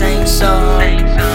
same song.